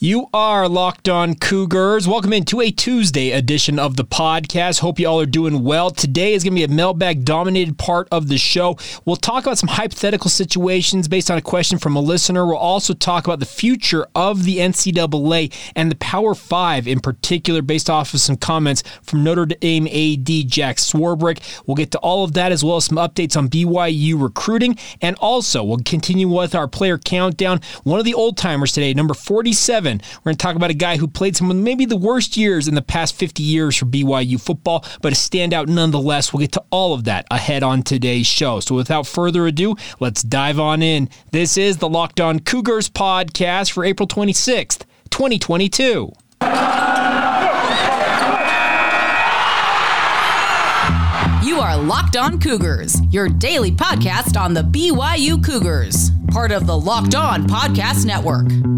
You are locked on Cougars. Welcome into a Tuesday edition of the podcast. Hope you all are doing well. Today is going to be a mailbag dominated part of the show. We'll talk about some hypothetical situations based on a question from a listener. We'll also talk about the future of the NCAA and the Power Five in particular, based off of some comments from Notre Dame AD Jack Swarbrick. We'll get to all of that as well as some updates on BYU recruiting. And also, we'll continue with our player countdown. One of the old timers today, number 47. We're going to talk about a guy who played some of maybe the worst years in the past 50 years for BYU football, but a standout nonetheless. We'll get to all of that ahead on today's show. So without further ado, let's dive on in. This is the Locked On Cougars podcast for April 26th, 2022. You are Locked On Cougars, your daily podcast on the BYU Cougars, part of the Locked On Podcast Network.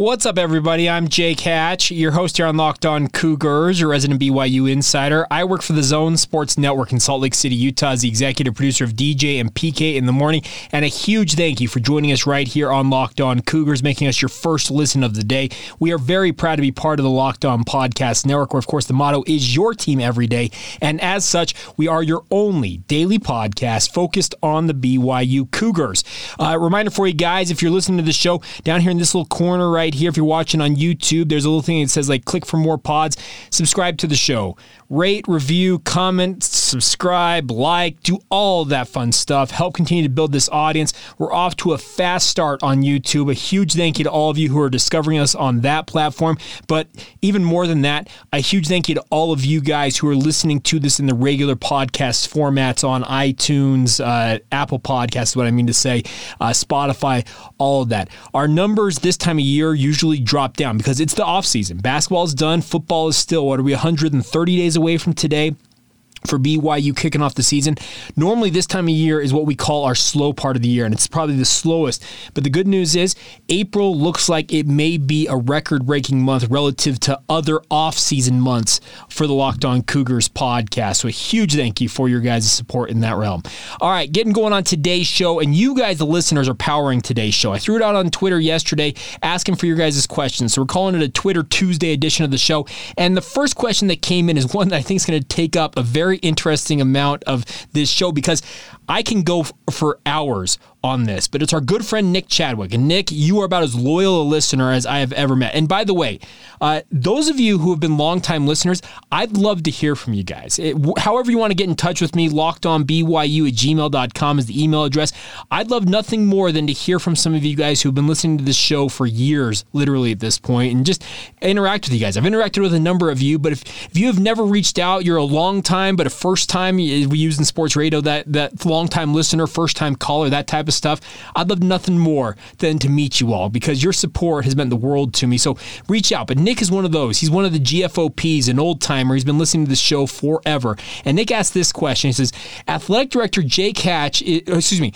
What's up, everybody? I'm Jake Hatch, your host here on Locked On Cougars, your resident BYU insider. I work for the Zone Sports Network in Salt Lake City, Utah, as the executive producer of DJ and PK in the morning. And a huge thank you for joining us right here on Locked On Cougars, making us your first listen of the day. We are very proud to be part of the Locked On Podcast Network, where, of course, the motto is your team every day. And as such, we are your only daily podcast focused on the BYU Cougars. Uh, reminder for you guys if you're listening to the show down here in this little corner right here, if you're watching on YouTube, there's a little thing that says like click for more pods, subscribe to the show, rate, review, comment, subscribe, like, do all that fun stuff. Help continue to build this audience. We're off to a fast start on YouTube. A huge thank you to all of you who are discovering us on that platform. But even more than that, a huge thank you to all of you guys who are listening to this in the regular podcast formats on iTunes, uh, Apple Podcasts, what I mean to say, uh, Spotify, all of that. Our numbers this time of year usually drop down because it's the off season. Basketball is done. Football is still, what are we, 130 days away from today? For BYU kicking off the season. Normally, this time of year is what we call our slow part of the year, and it's probably the slowest. But the good news is, April looks like it may be a record breaking month relative to other off season months for the Locked On Cougars podcast. So, a huge thank you for your guys' support in that realm. All right, getting going on today's show, and you guys, the listeners, are powering today's show. I threw it out on Twitter yesterday asking for your guys' questions. So, we're calling it a Twitter Tuesday edition of the show. And the first question that came in is one that I think is going to take up a very interesting amount of this show because I can go f- for hours on this, but it's our good friend Nick Chadwick. And Nick, you are about as loyal a listener as I have ever met. And by the way, uh, those of you who have been longtime listeners, I'd love to hear from you guys. It, however, you want to get in touch with me, lockedonbyu at gmail.com is the email address. I'd love nothing more than to hear from some of you guys who've been listening to this show for years, literally at this point, and just interact with you guys. I've interacted with a number of you, but if, if you have never reached out, you're a long time, but a first time, we use in sports radio that, that long time listener, first time caller, that type of stuff. I'd love nothing more than to meet you all because your support has meant the world to me. So reach out. But Nick is one of those. He's one of the GFOPs, an old timer. He's been listening to this show forever. And Nick asked this question. He says, Athletic Director Jake Hatch, excuse me,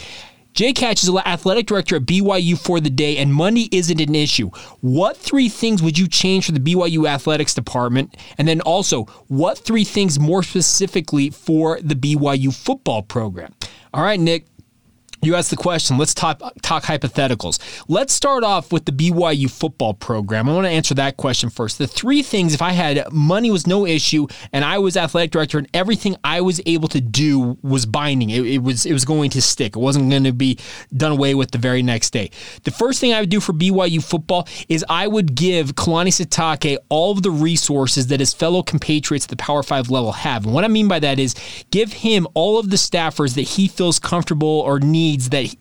Jake Catch is athletic director at BYU for the day, and money isn't an issue. What three things would you change for the BYU athletics department? And then also, what three things more specifically for the BYU football program? All right, Nick, you asked the question. Let's talk, talk hypotheticals. Let's start off with the BYU football program. I want to answer that question first. The three things, if I had money was no issue and I was athletic director and everything I was able to do was binding, it, it was it was going to stick. It wasn't going to be done away with the very next day. The first thing I would do for BYU football is I would give Kalani Sitake all of the resources that his fellow compatriots at the Power Five level have. And what I mean by that is give him all of the staffers that he feels comfortable or needs needs that. He,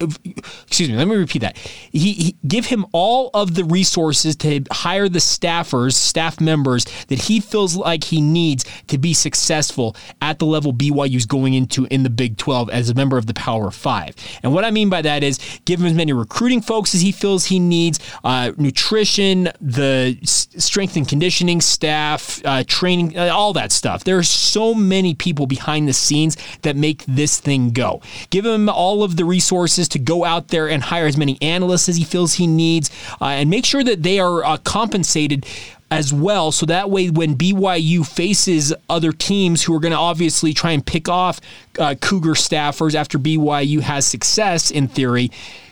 excuse me. Let me repeat that. He, he, give him all of the resources to hire the staffers, staff members that he feels like he needs to be successful at the level BYU's going into in the Big 12 as a member of the Power Five. And what I mean by that is give him as many recruiting folks as he feels he needs, uh, nutrition, the strength and conditioning staff, uh, training, uh, all that stuff. There are so many people behind the scenes that make this thing go. Give him all of the resources resources to go out there and hire as many analysts as he feels he needs, uh, and make sure that they are uh, compensated as well. So that way, when BYU faces other teams who are going to obviously try and pick off uh, Cougar staffers after BYU has success in theory,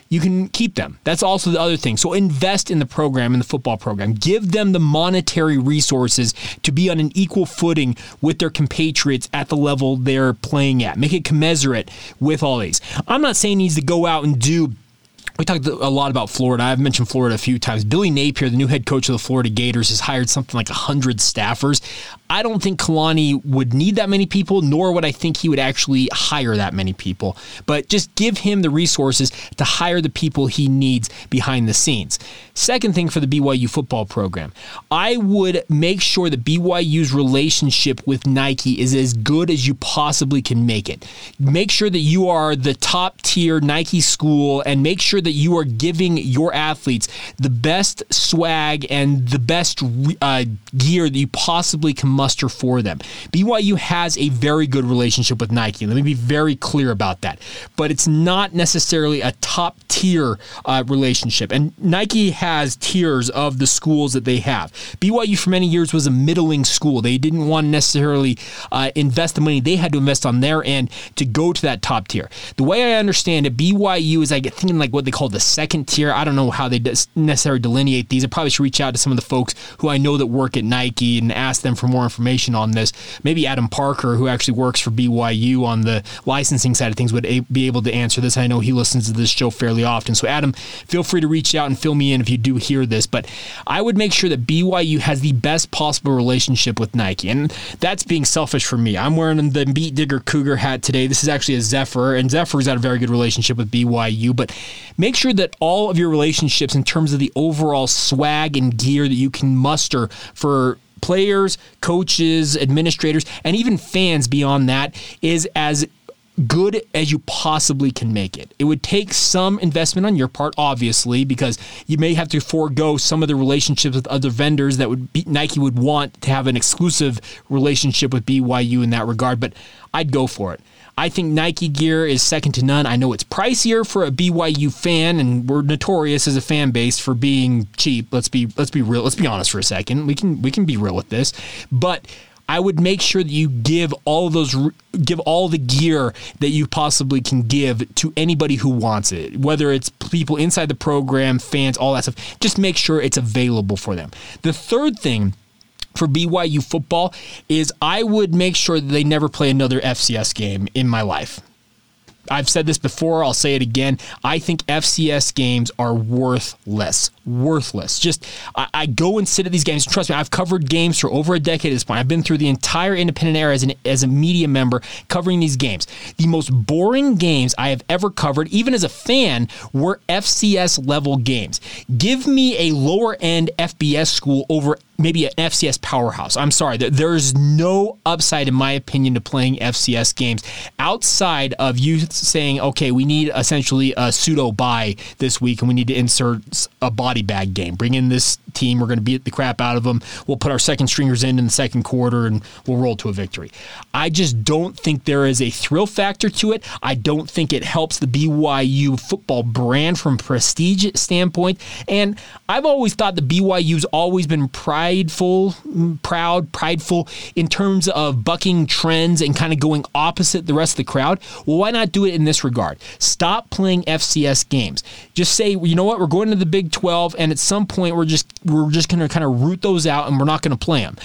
you can keep them. That's also the other thing. So invest in the program, in the football program. Give them the monetary resources to be on an equal footing with their compatriots at the level they're playing at. Make it commensurate with all these. I'm not saying he needs to go out and do we talked a lot about Florida. I've mentioned Florida a few times. Billy Napier, the new head coach of the Florida Gators, has hired something like 100 staffers. I don't think Kalani would need that many people, nor would I think he would actually hire that many people. But just give him the resources to hire the people he needs behind the scenes. Second thing for the BYU football program, I would make sure that BYU's relationship with Nike is as good as you possibly can make it. Make sure that you are the top tier Nike school and make sure that you are giving your athletes the best swag and the best uh, gear that you possibly can muster for them. BYU has a very good relationship with Nike. Let me be very clear about that. But it's not necessarily a top tier uh, relationship. And Nike has tiers of the schools that they have. BYU for many years was a middling school. They didn't want to necessarily uh, invest the money they had to invest on their end to go to that top tier. The way I understand it, BYU is I get thinking like what they call the second tier. I don't know how they necessarily delineate these. I probably should reach out to some of the folks who I know that work at Nike and ask them for more information on this. Maybe Adam Parker, who actually works for BYU on the licensing side of things, would be able to answer this. I know he listens to this show fairly often. So, Adam, feel free to reach out and fill me in if you do hear this. But I would make sure that BYU has the best possible relationship with Nike. And that's being selfish for me. I'm wearing the Beat Digger Cougar hat today. This is actually a Zephyr, and Zephyr's had a very good relationship with BYU. But make sure that all of your relationships, in terms of the overall swag and gear that you can muster for players, coaches, administrators, and even fans beyond that is as good as you possibly can make it. It would take some investment on your part, obviously, because you may have to forego some of the relationships with other vendors that would be, Nike would want to have an exclusive relationship with BYU in that regard. But I'd go for it. I think Nike gear is second to none. I know it's pricier for a BYU fan, and we're notorious as a fan base for being cheap. Let's be let's be real. Let's be honest for a second. We can we can be real with this, but. I would make sure that you give all those, give all the gear that you possibly can give to anybody who wants it, whether it's people inside the program, fans, all that stuff. Just make sure it's available for them. The third thing for BYU football is I would make sure that they never play another FCS game in my life. I've said this before, I'll say it again. I think FCS games are worthless. Worthless. Just, I, I, go and sit at these games. Trust me, I've covered games for over a decade at this point. I've been through the entire independent era as, an, as a media member covering these games. The most boring games I have ever covered, even as a fan, were FCS level games. Give me a lower end FBS school over maybe an FCS powerhouse. I'm sorry, there's no upside, in my opinion, to playing FCS games outside of you saying, okay, we need essentially a pseudo buy this week and we need to insert a body bag game. Bring in this team. We're going to beat the crap out of them. We'll put our second stringers in in the second quarter and we'll roll to a victory. I just don't think there is a thrill factor to it. I don't think it helps the BYU football brand from prestige standpoint. And I've always thought the BYU's always been prideful, proud, prideful in terms of bucking trends and kind of going opposite the rest of the crowd. Well, why not do it in this regard? Stop playing FCS games. Just say, you know what, we're going to the Big 12, and at some point we're just we're just going to kind of root those out and we're not going to play them.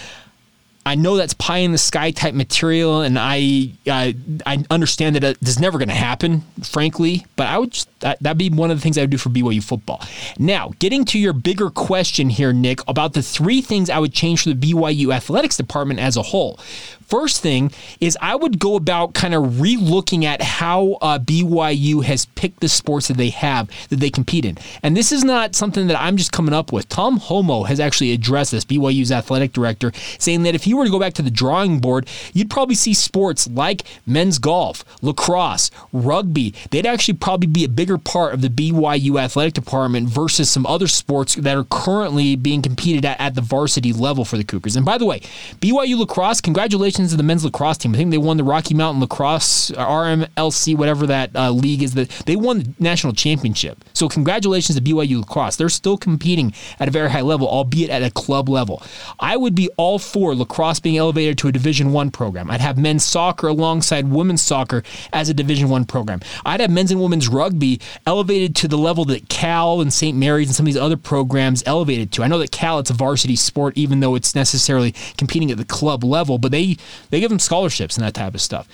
I know that's pie in the sky type material, and I I, I understand that it's never going to happen, frankly. But I would just, that that'd be one of the things I would do for BYU football. Now, getting to your bigger question here, Nick, about the three things I would change for the BYU athletics department as a whole. First thing is I would go about kind of re-looking at how uh, BYU has picked the sports that they have that they compete in, and this is not something that I'm just coming up with. Tom Holmoe has actually addressed this. BYU's athletic director saying that if he you were to go back to the drawing board, you'd probably see sports like men's golf, lacrosse, rugby. They'd actually probably be a bigger part of the BYU athletic department versus some other sports that are currently being competed at at the varsity level for the Cougars. And by the way, BYU lacrosse, congratulations to the men's lacrosse team. I think they won the Rocky Mountain Lacrosse RMLC, whatever that uh, league is. That they won the national championship. So congratulations to BYU lacrosse. They're still competing at a very high level, albeit at a club level. I would be all for lacrosse being elevated to a Division One program. I'd have men's soccer alongside women's soccer as a Division One program. I'd have men's and women's rugby elevated to the level that Cal and St. Mary's and some of these other programs elevated to. I know that Cal it's a varsity sport, even though it's necessarily competing at the club level, but they they give them scholarships and that type of stuff.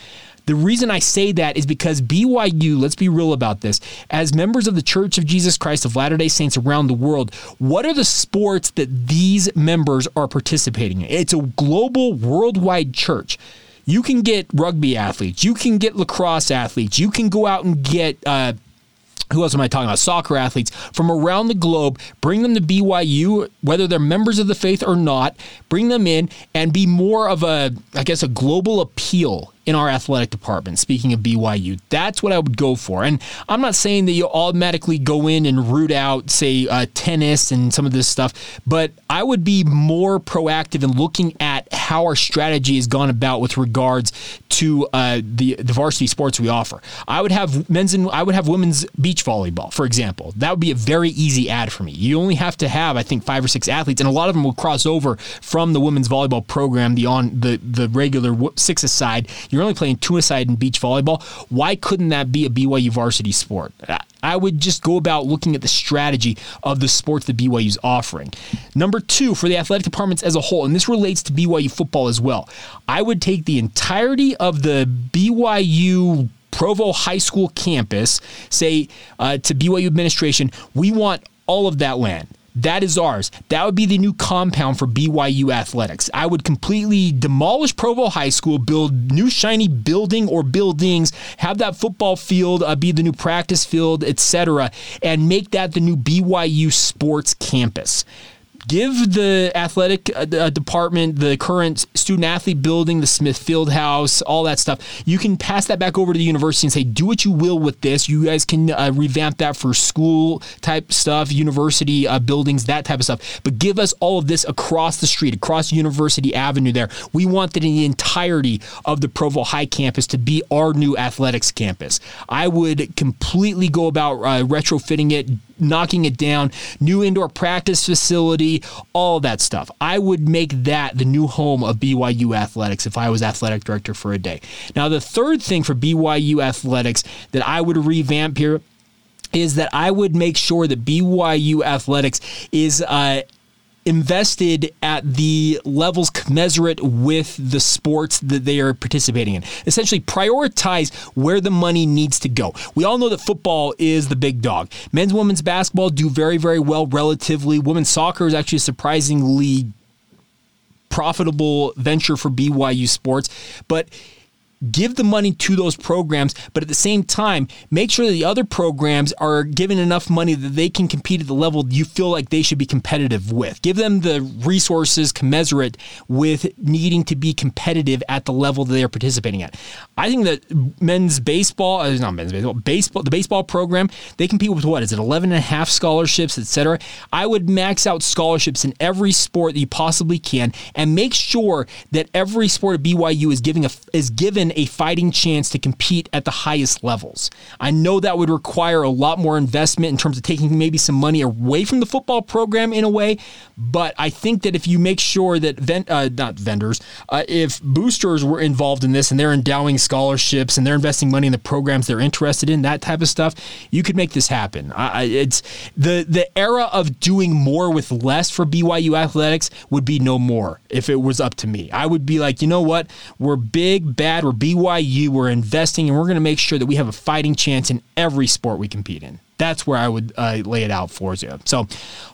The reason I say that is because BYU, let's be real about this, as members of the Church of Jesus Christ of Latter day Saints around the world, what are the sports that these members are participating in? It's a global, worldwide church. You can get rugby athletes, you can get lacrosse athletes, you can go out and get. Uh, who else am I talking about? Soccer athletes from around the globe, bring them to BYU, whether they're members of the faith or not, bring them in and be more of a, I guess, a global appeal in our athletic department. Speaking of BYU, that's what I would go for. And I'm not saying that you automatically go in and root out, say, uh, tennis and some of this stuff, but I would be more proactive in looking at how our strategy has gone about with regards to uh, the the varsity sports we offer. I would have men's and I would have women's beach volleyball, for example. That would be a very easy ad for me. You only have to have, I think, five or six athletes, and a lot of them will cross over from the women's volleyball program, the on the the regular six aside. You're only playing two aside in beach volleyball. Why couldn't that be a BYU varsity sport? I would just go about looking at the strategy of the sports that BYU is offering. Number two, for the athletic departments as a whole, and this relates to BYU football as well, I would take the entirety of the BYU Provo High School campus, say uh, to BYU administration, we want all of that land. That is ours. That would be the new compound for BYU athletics. I would completely demolish Provo High School, build new shiny building or buildings, have that football field uh, be the new practice field, etc., and make that the new BYU sports campus give the athletic uh, uh, department the current student athlete building, the Smith Field House, all that stuff. You can pass that back over to the university and say, do what you will with this. You guys can uh, revamp that for school type stuff, university uh, buildings, that type of stuff. But give us all of this across the street, across University Avenue there. We want that in the entirety of the Provo High campus to be our new athletics campus. I would completely go about retrofitting it, knocking it down, new indoor practice facility, all that stuff. I would make that the new home of BYU athletics if I was athletic director for a day. Now, the third thing for BYU athletics that I would revamp here is that I would make sure that BYU athletics is uh, invested at the levels commensurate with the sports that they are participating in. Essentially, prioritize where the money needs to go. We all know that football is the big dog. Men's, women's basketball do very, very well relatively. Women's soccer is actually a surprisingly profitable venture for BYU sports, but give the money to those programs, but at the same time, make sure that the other programs are given enough money that they can compete at the level you feel like they should be competitive with. Give them the resources commensurate with needing to be competitive at the level that they are participating at. I think that men's baseball, uh, not men's baseball, baseball, the baseball program, they compete with what? Is it 11 and a half scholarships, etc.? I would max out scholarships in every sport that you possibly can and make sure that every sport at BYU is giving a, is given a fighting chance to compete at the highest levels. I know that would require a lot more investment in terms of taking maybe some money away from the football program in a way, but I think that if you make sure that ven- uh, not vendors, uh, if boosters were involved in this and they're endowing scholarships and they're investing money in the programs they're interested in, that type of stuff, you could make this happen. I, it's the the era of doing more with less for BYU athletics would be no more if it was up to me. I would be like, you know what, we're big, bad, we're BYU, we're investing, and we're going to make sure that we have a fighting chance in every sport we compete in. That's where I would uh, lay it out for you. So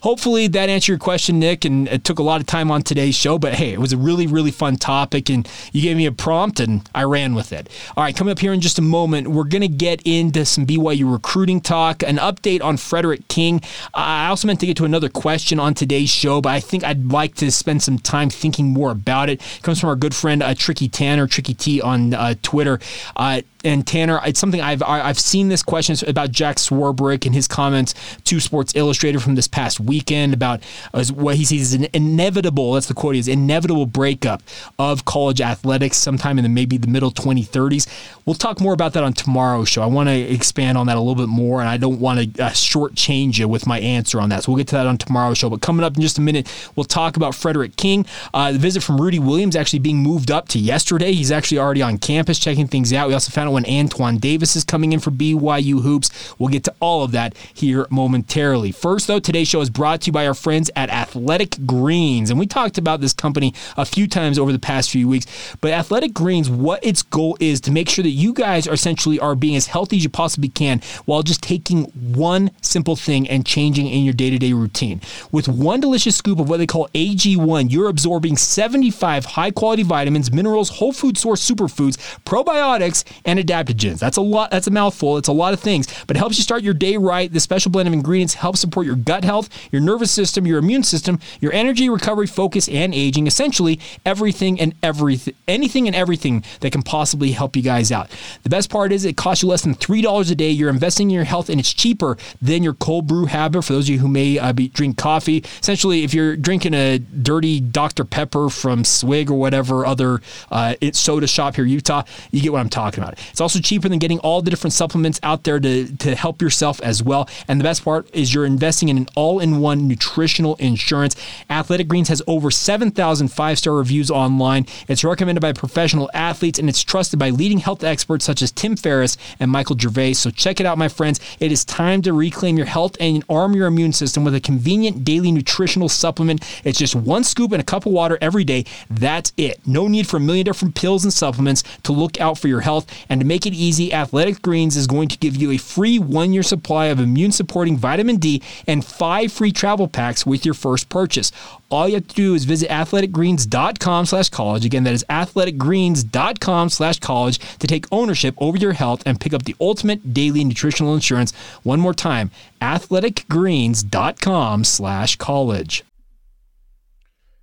hopefully that answered your question, Nick. And it took a lot of time on today's show, but hey, it was a really, really fun topic. And you gave me a prompt and I ran with it. All right, coming up here in just a moment, we're going to get into some BYU recruiting talk, an update on Fredrick King. I also meant to get to another question on today's show, but I think I'd like to spend some time thinking more about it. it comes from our good friend uh, Tricky Tanner, Tricky T on uh, Twitter. Uh, and Tanner, it's something I've I've seen this question about Jack Swarbrick and his comments to Sports Illustrated from this past weekend about uh, what he sees as an inevitable. That's the quote. Is inevitable breakup of college athletics sometime in the maybe the middle 2030s. We'll talk more about that on tomorrow's show. I want to expand on that a little bit more, and I don't want to uh, shortchange you with my answer on that. So we'll get to that on tomorrow's show. But coming up in just a minute, we'll talk about Fredrick King. Uh, the visit from Rudi Williams actually being moved up to yesterday. He's actually already on campus checking things out. We also found out when Antoine Davis is coming in for BYU Hoops. We'll get to all of that here momentarily. First, though, today's show is brought to you by our friends at Athletic Greens. And we talked about this company a few times over the past few weeks. But Athletic Greens, what its goal is to make sure that you guys are essentially are being as healthy as you possibly can while just taking one simple thing and changing in your day-to-day routine. With one delicious scoop of what they call AG1, you're absorbing 75 high-quality vitamins, minerals, whole food source superfoods, probiotics, and adaptogens. That's a lot. That's a mouthful. It's a lot of things, but it helps you start your day right. The special blend of ingredients helps support your gut health, your nervous system, your immune system, your energy, recovery, focus, and aging. Essentially, everything and everything, anything and everything that can possibly help you guys out. The best part is it costs you less than three dollars a day. You're investing in your health, and it's cheaper than your cold brew habit. For those of you who may uh, be drink coffee, essentially, if you're drinking a dirty Dr Pepper from Swig or whatever other uh, soda shop here, Utah, you get what I'm talking about. It's also cheaper than getting all the different supplements out there to, to help yourself as well. And the best part is you're investing in an all in one nutritional insurance. Athletic Greens has over 7,000 five star reviews online. It's recommended by professional athletes and it's trusted by leading health experts such as Tim Ferriss and Michael Gervais. So check it out, my friends. It is time to reclaim your health and arm your immune system with a convenient daily nutritional supplement. It's just one scoop and a cup of water every day. That's it. No need for a million different pills and supplements to look out for your health. And to make it easy, Athletic Greens is going to give you a free one year supply of immune supporting vitamin D and five free travel packs with your first purchase. All you have to do is visit athleticgreens.com slash college. Again, that is athleticgreens.com slash college to take ownership over your health and pick up the ultimate daily nutritional insurance. One more time, athleticgreens.com slash college.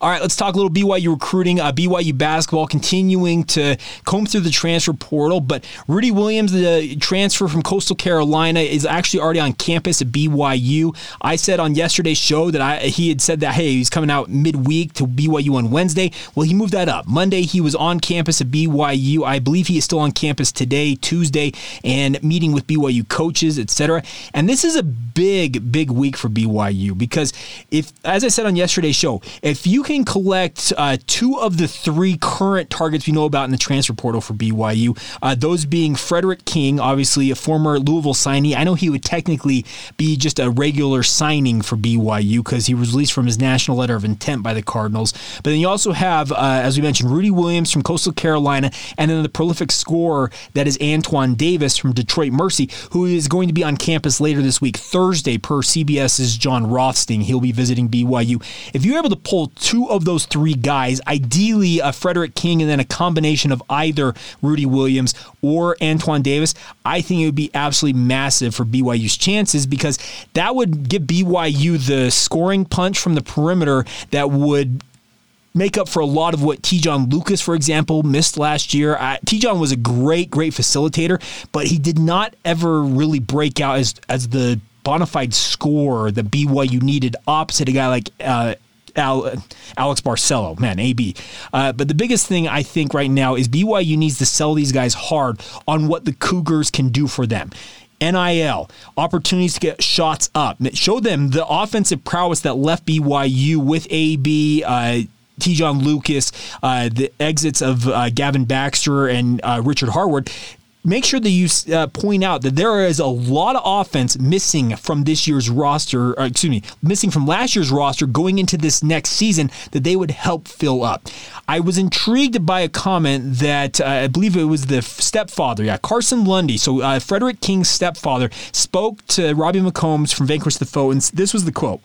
All right, let's talk a little BYU recruiting. Uh, BYU basketball continuing to comb through the transfer portal, but Rudi Williams, the transfer from Coastal Carolina, is actually already on campus at BYU. I said on yesterday's show that I, he had said that hey, he's coming out midweek to BYU on Wednesday. Well, he moved that up. Monday he was on campus at BYU. I believe he is still on campus today, Tuesday, and meeting with BYU coaches, etc. And this is a big, big week for BYU because if, as I said on yesterday's show, if you can collect uh, two of the three current targets we know about in the transfer portal for BYU. Uh, those being Fredrick King, obviously a former Louisville signee. I know he would technically be just a regular signing for BYU because he was released from his national letter of intent by the Cardinals. But then you also have, uh, as we mentioned, Rudi Williams from Coastal Carolina, and then the prolific scorer that is Antoine Davis from Detroit Mercy, who is going to be on campus later this week, Thursday, per CBS's Jon Rothstein. He'll be visiting BYU. If you're able to pull two two of those three guys, ideally a Fredrick King and then a combination of either Rudi Williams or Antoine Davis, I think it would be absolutely massive for BYU's chances because that would give BYU the scoring punch from the perimeter that would make up for a lot of what Te'Jon Lucas, for example, missed last year. Uh, Te'Jon was a great, great facilitator, but he did not ever really break out as as the bona fide scorer that BYU needed opposite a guy like uh, Al, Alex Barcelo, man, AB. Uh, but the biggest thing I think right now is BYU needs to sell these guys hard on what the Cougars can do for them NIL, opportunities to get shots up. Show them the offensive prowess that left BYU with AB. Uh, Te'Jon Lucas, uh, the exits of uh, Gavin Baxter and uh, Richard Harward make sure that you uh, point out that there is a lot of offense missing from this year's roster, excuse me, missing from last year's roster going into this next season that they would help fill up. I was intrigued by a comment that uh, I believe it was the stepfather, yeah, Carson Lundy. So uh, Fredrick King's stepfather spoke to Robbie McCombs from Vanquish the Foe, and this was the quote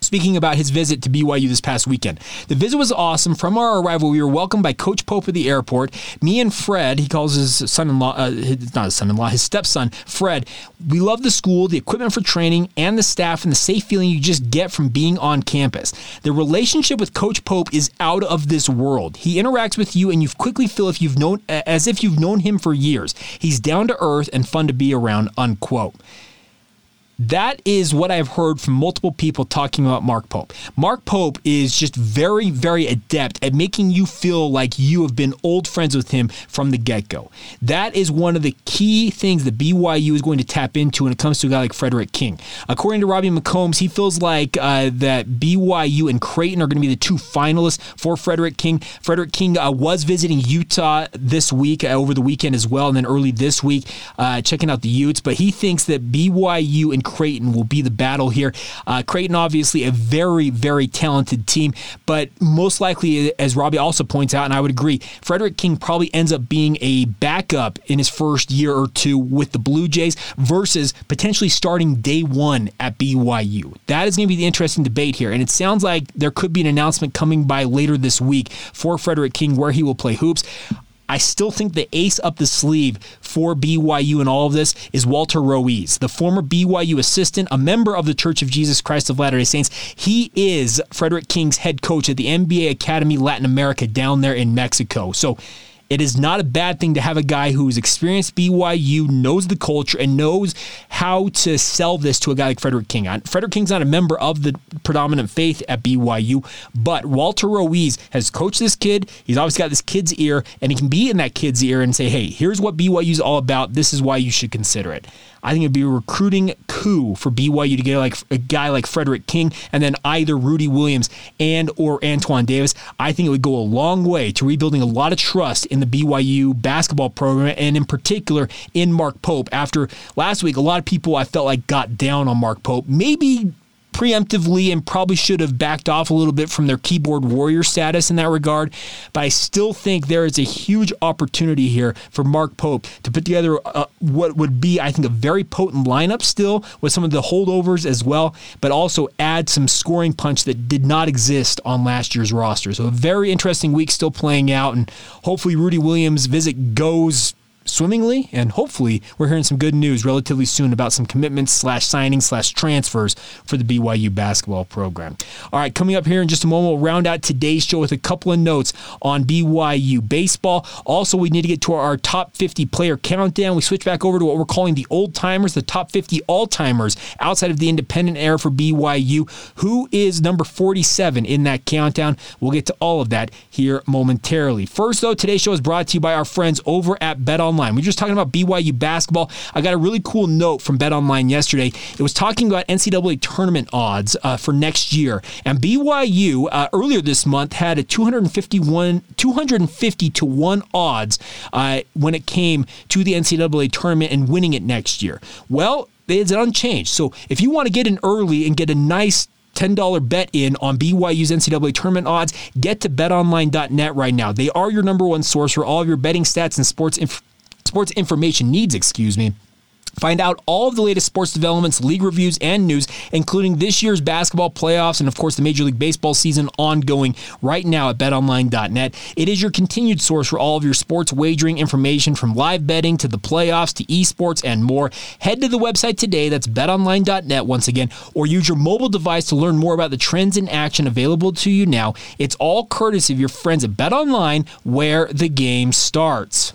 speaking about his visit to BYU this past weekend. The visit was awesome. From our arrival, we were welcomed by Coach Pope at the airport. Me and Fred, he calls his son-in-law, uh, not his son-in-law, his stepson, Fred. We love the school, the equipment for training, and the staff, and the safe feeling you just get from being on campus. The relationship with Coach Pope is out of this world. He interacts with you, and you quickly feel if you've known as if you've known him for years. He's down to earth and fun to be around. Unquote. That is what I've heard from multiple people talking about Mark Pope. Mark Pope is just very, very adept at making you feel like you have been old friends with him from the get go. That is one of the key things that BYU is going to tap into when it comes to a guy like Fredrick King. According to Robbie McCombs, he feels like uh, that BYU and Creighton are going to be the two finalists for Fredrick King. Fredrick King uh, was visiting Utah this week, uh, over the weekend as well, and then early this week, uh, checking out the Utes. But he thinks that BYU and Creighton will be the battle here. Uh, Creighton, obviously, a very, very talented team, but most likely, as Robbie also points out, and I would agree, Fredrick King probably ends up being a backup in his first year or two with the Blue Jays versus potentially starting day one at BYU. That is going to be the interesting debate here, and it sounds like there could be an announcement coming by later this week for Fredrick King where he will play hoops. I still think the ace up the sleeve for BYU in all of this is Walter Roese, the former BYU assistant, a member of the Church of Jesus Christ of Latter day Saints. He is Fredrick King's head coach at the NBA Academy Latin America down there in Mexico. So, it is not a bad thing to have a guy who's experienced BYU, knows the culture, and knows how to sell this to a guy like Fredrick King. Uh, Fredrick King's not a member of the predominant faith at BYU, but Walter Roese has coached this kid. He's obviously got this kid's ear, and he can be in that kid's ear and say, hey, here's what BYU's all about. This is why you should consider it. I think it'd be a recruiting coup for BYU to get like a guy like Fredrick King and then either Rudi Williams and or Antoine Davis. I think it would go a long way to rebuilding a lot of trust in the BYU basketball program and in particular in Mark Pope. After last week, a lot of people I felt like got down on Mark Pope. Maybe preemptively and probably should have backed off a little bit from their keyboard warrior status in that regard. But I still think there is a huge opportunity here for Mark Pope to put together a, what would be, I think, a very potent lineup still with some of the holdovers as well, but also add some scoring punch that did not exist on last year's roster. So a very interesting week still playing out, and hopefully Rudi Williams' visit goes swimmingly, and hopefully we're hearing some good news relatively soon about some commitments slash signings slash transfers for the BYU basketball program. All right, coming up here in just a moment, we'll round out today's show with a couple of notes on BYU baseball. Also, we need to get to our top 50 player countdown. We switch back over to what we're calling the old timers, the top 50 all timers outside of the independent era for BYU. Who is number 47 in that countdown? We'll get to all of that here momentarily. First, though, today's show is brought to you by our friends over at. Online. We are just talking about BYU basketball. I got a really cool note from BetOnline yesterday. It was talking about NCAA tournament odds uh, for next year, and BYU uh, earlier this month had a 251, 250 to one odds uh, when it came to the NCAA tournament and winning it next year. Well, it's unchanged. So if you want to get in early and get a nice $10 bet in on BYU's NCAA tournament odds, get to betonline.net right now. They are your number one source for all of your betting stats and sports information sports information needs, excuse me. Find out all of the latest sports developments, league reviews, and news, including this year's basketball playoffs and, of course, the Major League Baseball season ongoing right now at betonline.net. It is your continued source for all of your sports wagering information from live betting to the playoffs to esports and more. Head to the website today, that's betonline.net once again, or use your mobile device to learn more about the trends in action available to you now. It's all courtesy of your friends at BetOnline, where the game starts.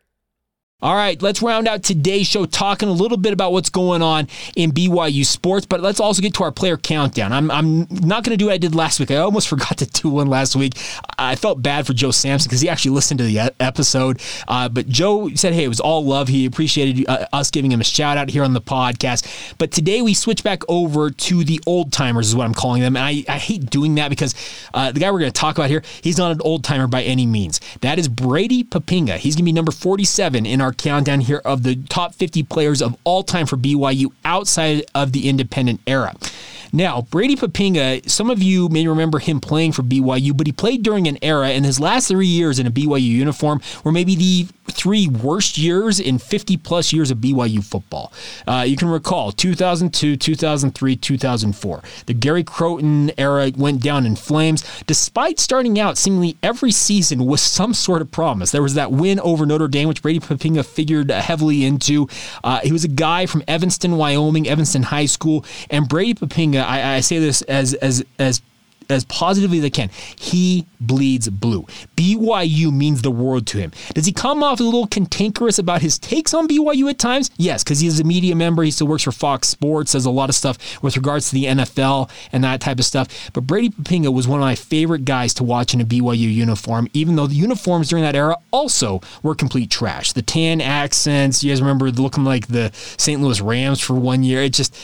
All right, let's round out today's show talking a little bit about what's going on in BYU sports, but let's also get to our player countdown. I'm, I'm not going to do what I did last week. I almost forgot to do one last week. I felt bad for Joe Sampson because he actually listened to the episode. Uh, but Joe said, hey, it was all love. He appreciated uh, us giving him a shout out here on the podcast. But today we switch back over to the old timers, is what I'm calling them. And I, I hate doing that because uh, the guy we're going to talk about here, he's not an old timer by any means. That is Brady Poppinga. He's going to be number 47 in our our countdown here of the top 50 players of all time for BYU outside of the independent era. Now, Brady Poppinga, some of you may remember him playing for BYU, but he played during an era, and his last three years in a BYU uniform were maybe the three worst years in 50 plus years of BYU football. Uh, you can recall 2002, 2003, 2004. The Gary Crowton era went down in flames, despite starting out seemingly every season with some sort of promise. There was that win over Notre Dame, which Brady Poppinga figured heavily into. Uh, he was a guy from Evanston, Wyoming, Evanston High School, and Brady Poppinga, I, I say this as as as as positively as they can. He bleeds blue. BYU means the world to him. Does he come off a little cantankerous about his takes on BYU at times? Yes, because he's a media member. He still works for Fox Sports, does a lot of stuff with regards to the NFL and that type of stuff. But Brady Poppinga was one of my favorite guys to watch in a BYU uniform, even though the uniforms during that era also were complete trash. The tan accents, you guys remember looking like the St. Louis Rams for one year. It just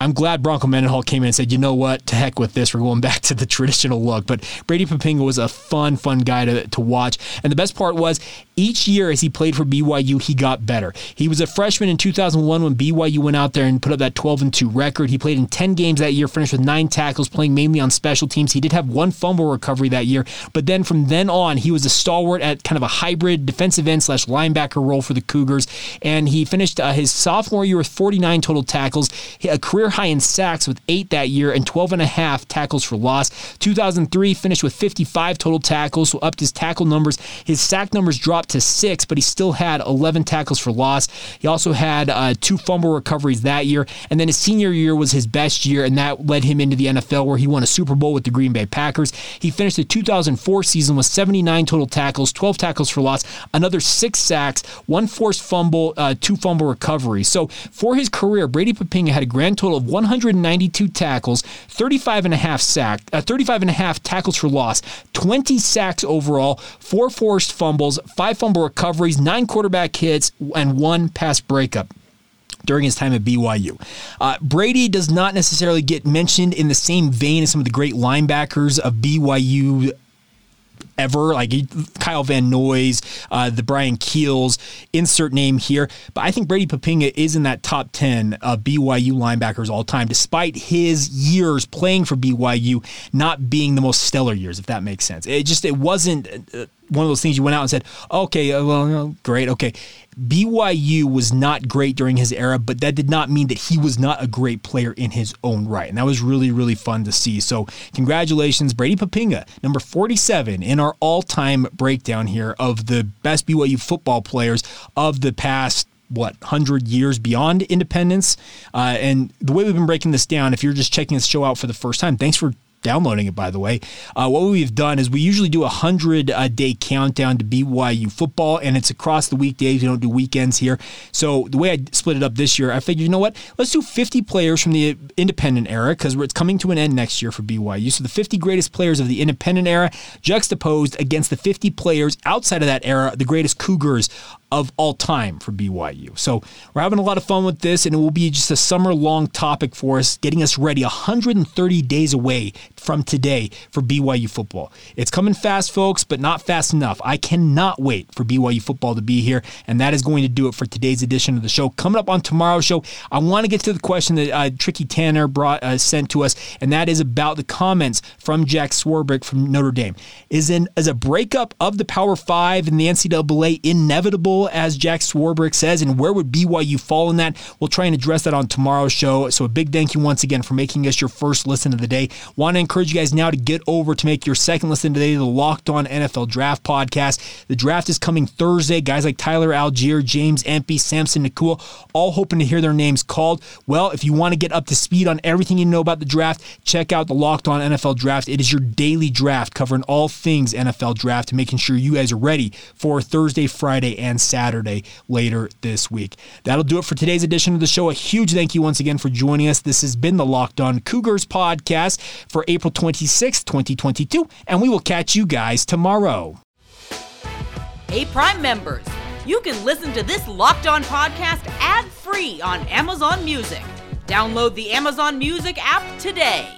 I'm glad Bronco Mendenhall came in and said, you know what, to heck with this. We're going back to the traditional look. But Brady Poppinga was a fun, fun guy to, to watch. And the best part was each year as he played for BYU, he got better. He was a freshman in 2001 when BYU went out there and put up that 12 and 2 record. He played in 10 games that year, finished with nine tackles, playing mainly on special teams. He did have one fumble recovery that year, but then from then on, he was a stalwart at kind of a hybrid defensive end slash linebacker role for the Cougars. And he finished uh, his sophomore year with 49 total tackles, a career high in sacks with eight that year, and 12 and a half tackles for loss. 2003 finished with 55 total tackles, so upped his tackle numbers. His sack numbers dropped to six, but he still had 11 tackles for loss. He also had uh, two fumble recoveries that year. And then his senior year was his best year, and that led him into the NFL where he won a Super Bowl with the Green Bay Packers. He finished the 2004 season with 79 total tackles, 12 tackles for loss, another six sacks, one forced fumble, uh, two fumble recoveries. So for his career, Brady Poppinga had a grand total of 192 tackles, 35 and a half sack, uh, 35 and a half tackles for loss, 20 sacks overall, four forced fumbles, five five fumble recoveries, nine quarterback hits, and one pass breakup during his time at BYU. Uh, Brady does not necessarily get mentioned in the same vein as some of the great linebackers of BYU ever, like Kyle Van Noys, uh, the Brian Keels, insert name here. But I think Brady Poppinga is in that top 10 of BYU linebackers all time, despite his years playing for BYU not being the most stellar years, if that makes sense. It just, it wasn't uh, one of those things you went out and said, okay, uh, well, great, okay. BYU was not great during his era, but that did not mean that he was not a great player in his own right. And that was really, really fun to see. So, congratulations, Brady Poppinga, number 47 in our all time breakdown here of the best BYU football players of the past what 100 years beyond independence uh, and the way we've been breaking this down if you're just checking this show out for the first time thanks for downloading it, by the way. Uh, what we've done is we usually do a 100 uh, day countdown to BYU football, and it's across the weekdays. We don't do weekends here. So the way I split it up this year, I figured, you know what? Let's do 50 players from the independent era because it's coming to an end next year for BYU. So the 50 greatest players of the independent era juxtaposed against the 50 players outside of that era, the greatest Cougars of all time for BYU. So we're having a lot of fun with this, and it will be just a summer long topic for us, getting us ready 130 days away from today for BYU football. It's coming fast, folks, but not fast enough. I cannot wait for BYU football to be here, and that is going to do it for today's edition of the show. Coming up on tomorrow's show, I want to get to the question that uh, Tricky Tanner brought uh, sent to us, and that is about the comments from Jack Swarbrick from Notre Dame. Is an is a breakup of the Power Five and the NCAA inevitable? as Jack Swarbrick says, and where would BYU fall in that? We'll try and address that on tomorrow's show. So a big thank you once again for making us your first listen of the day. Want to encourage you guys now to get over to make your second listen today to the Locked On NFL Draft podcast. The draft is coming Thursday. Guys like Tyler Allgeier, James Empey, Samson Nacua, all hoping to hear their names called. Well, if you want to get up to speed on everything you know about the draft, check out the Locked On NFL Draft. It is your daily draft covering all things NFL draft, making sure you guys are ready for Thursday, Friday, and Saturday later this week. That'll do it for today's edition of the show. A huge thank you once again for joining us. This has been the Locked On Cougars podcast for April 26th, 2022, and we will catch you guys tomorrow. Hey, Prime members, you can listen to this Locked On podcast ad free on Amazon Music. Download the Amazon Music app today.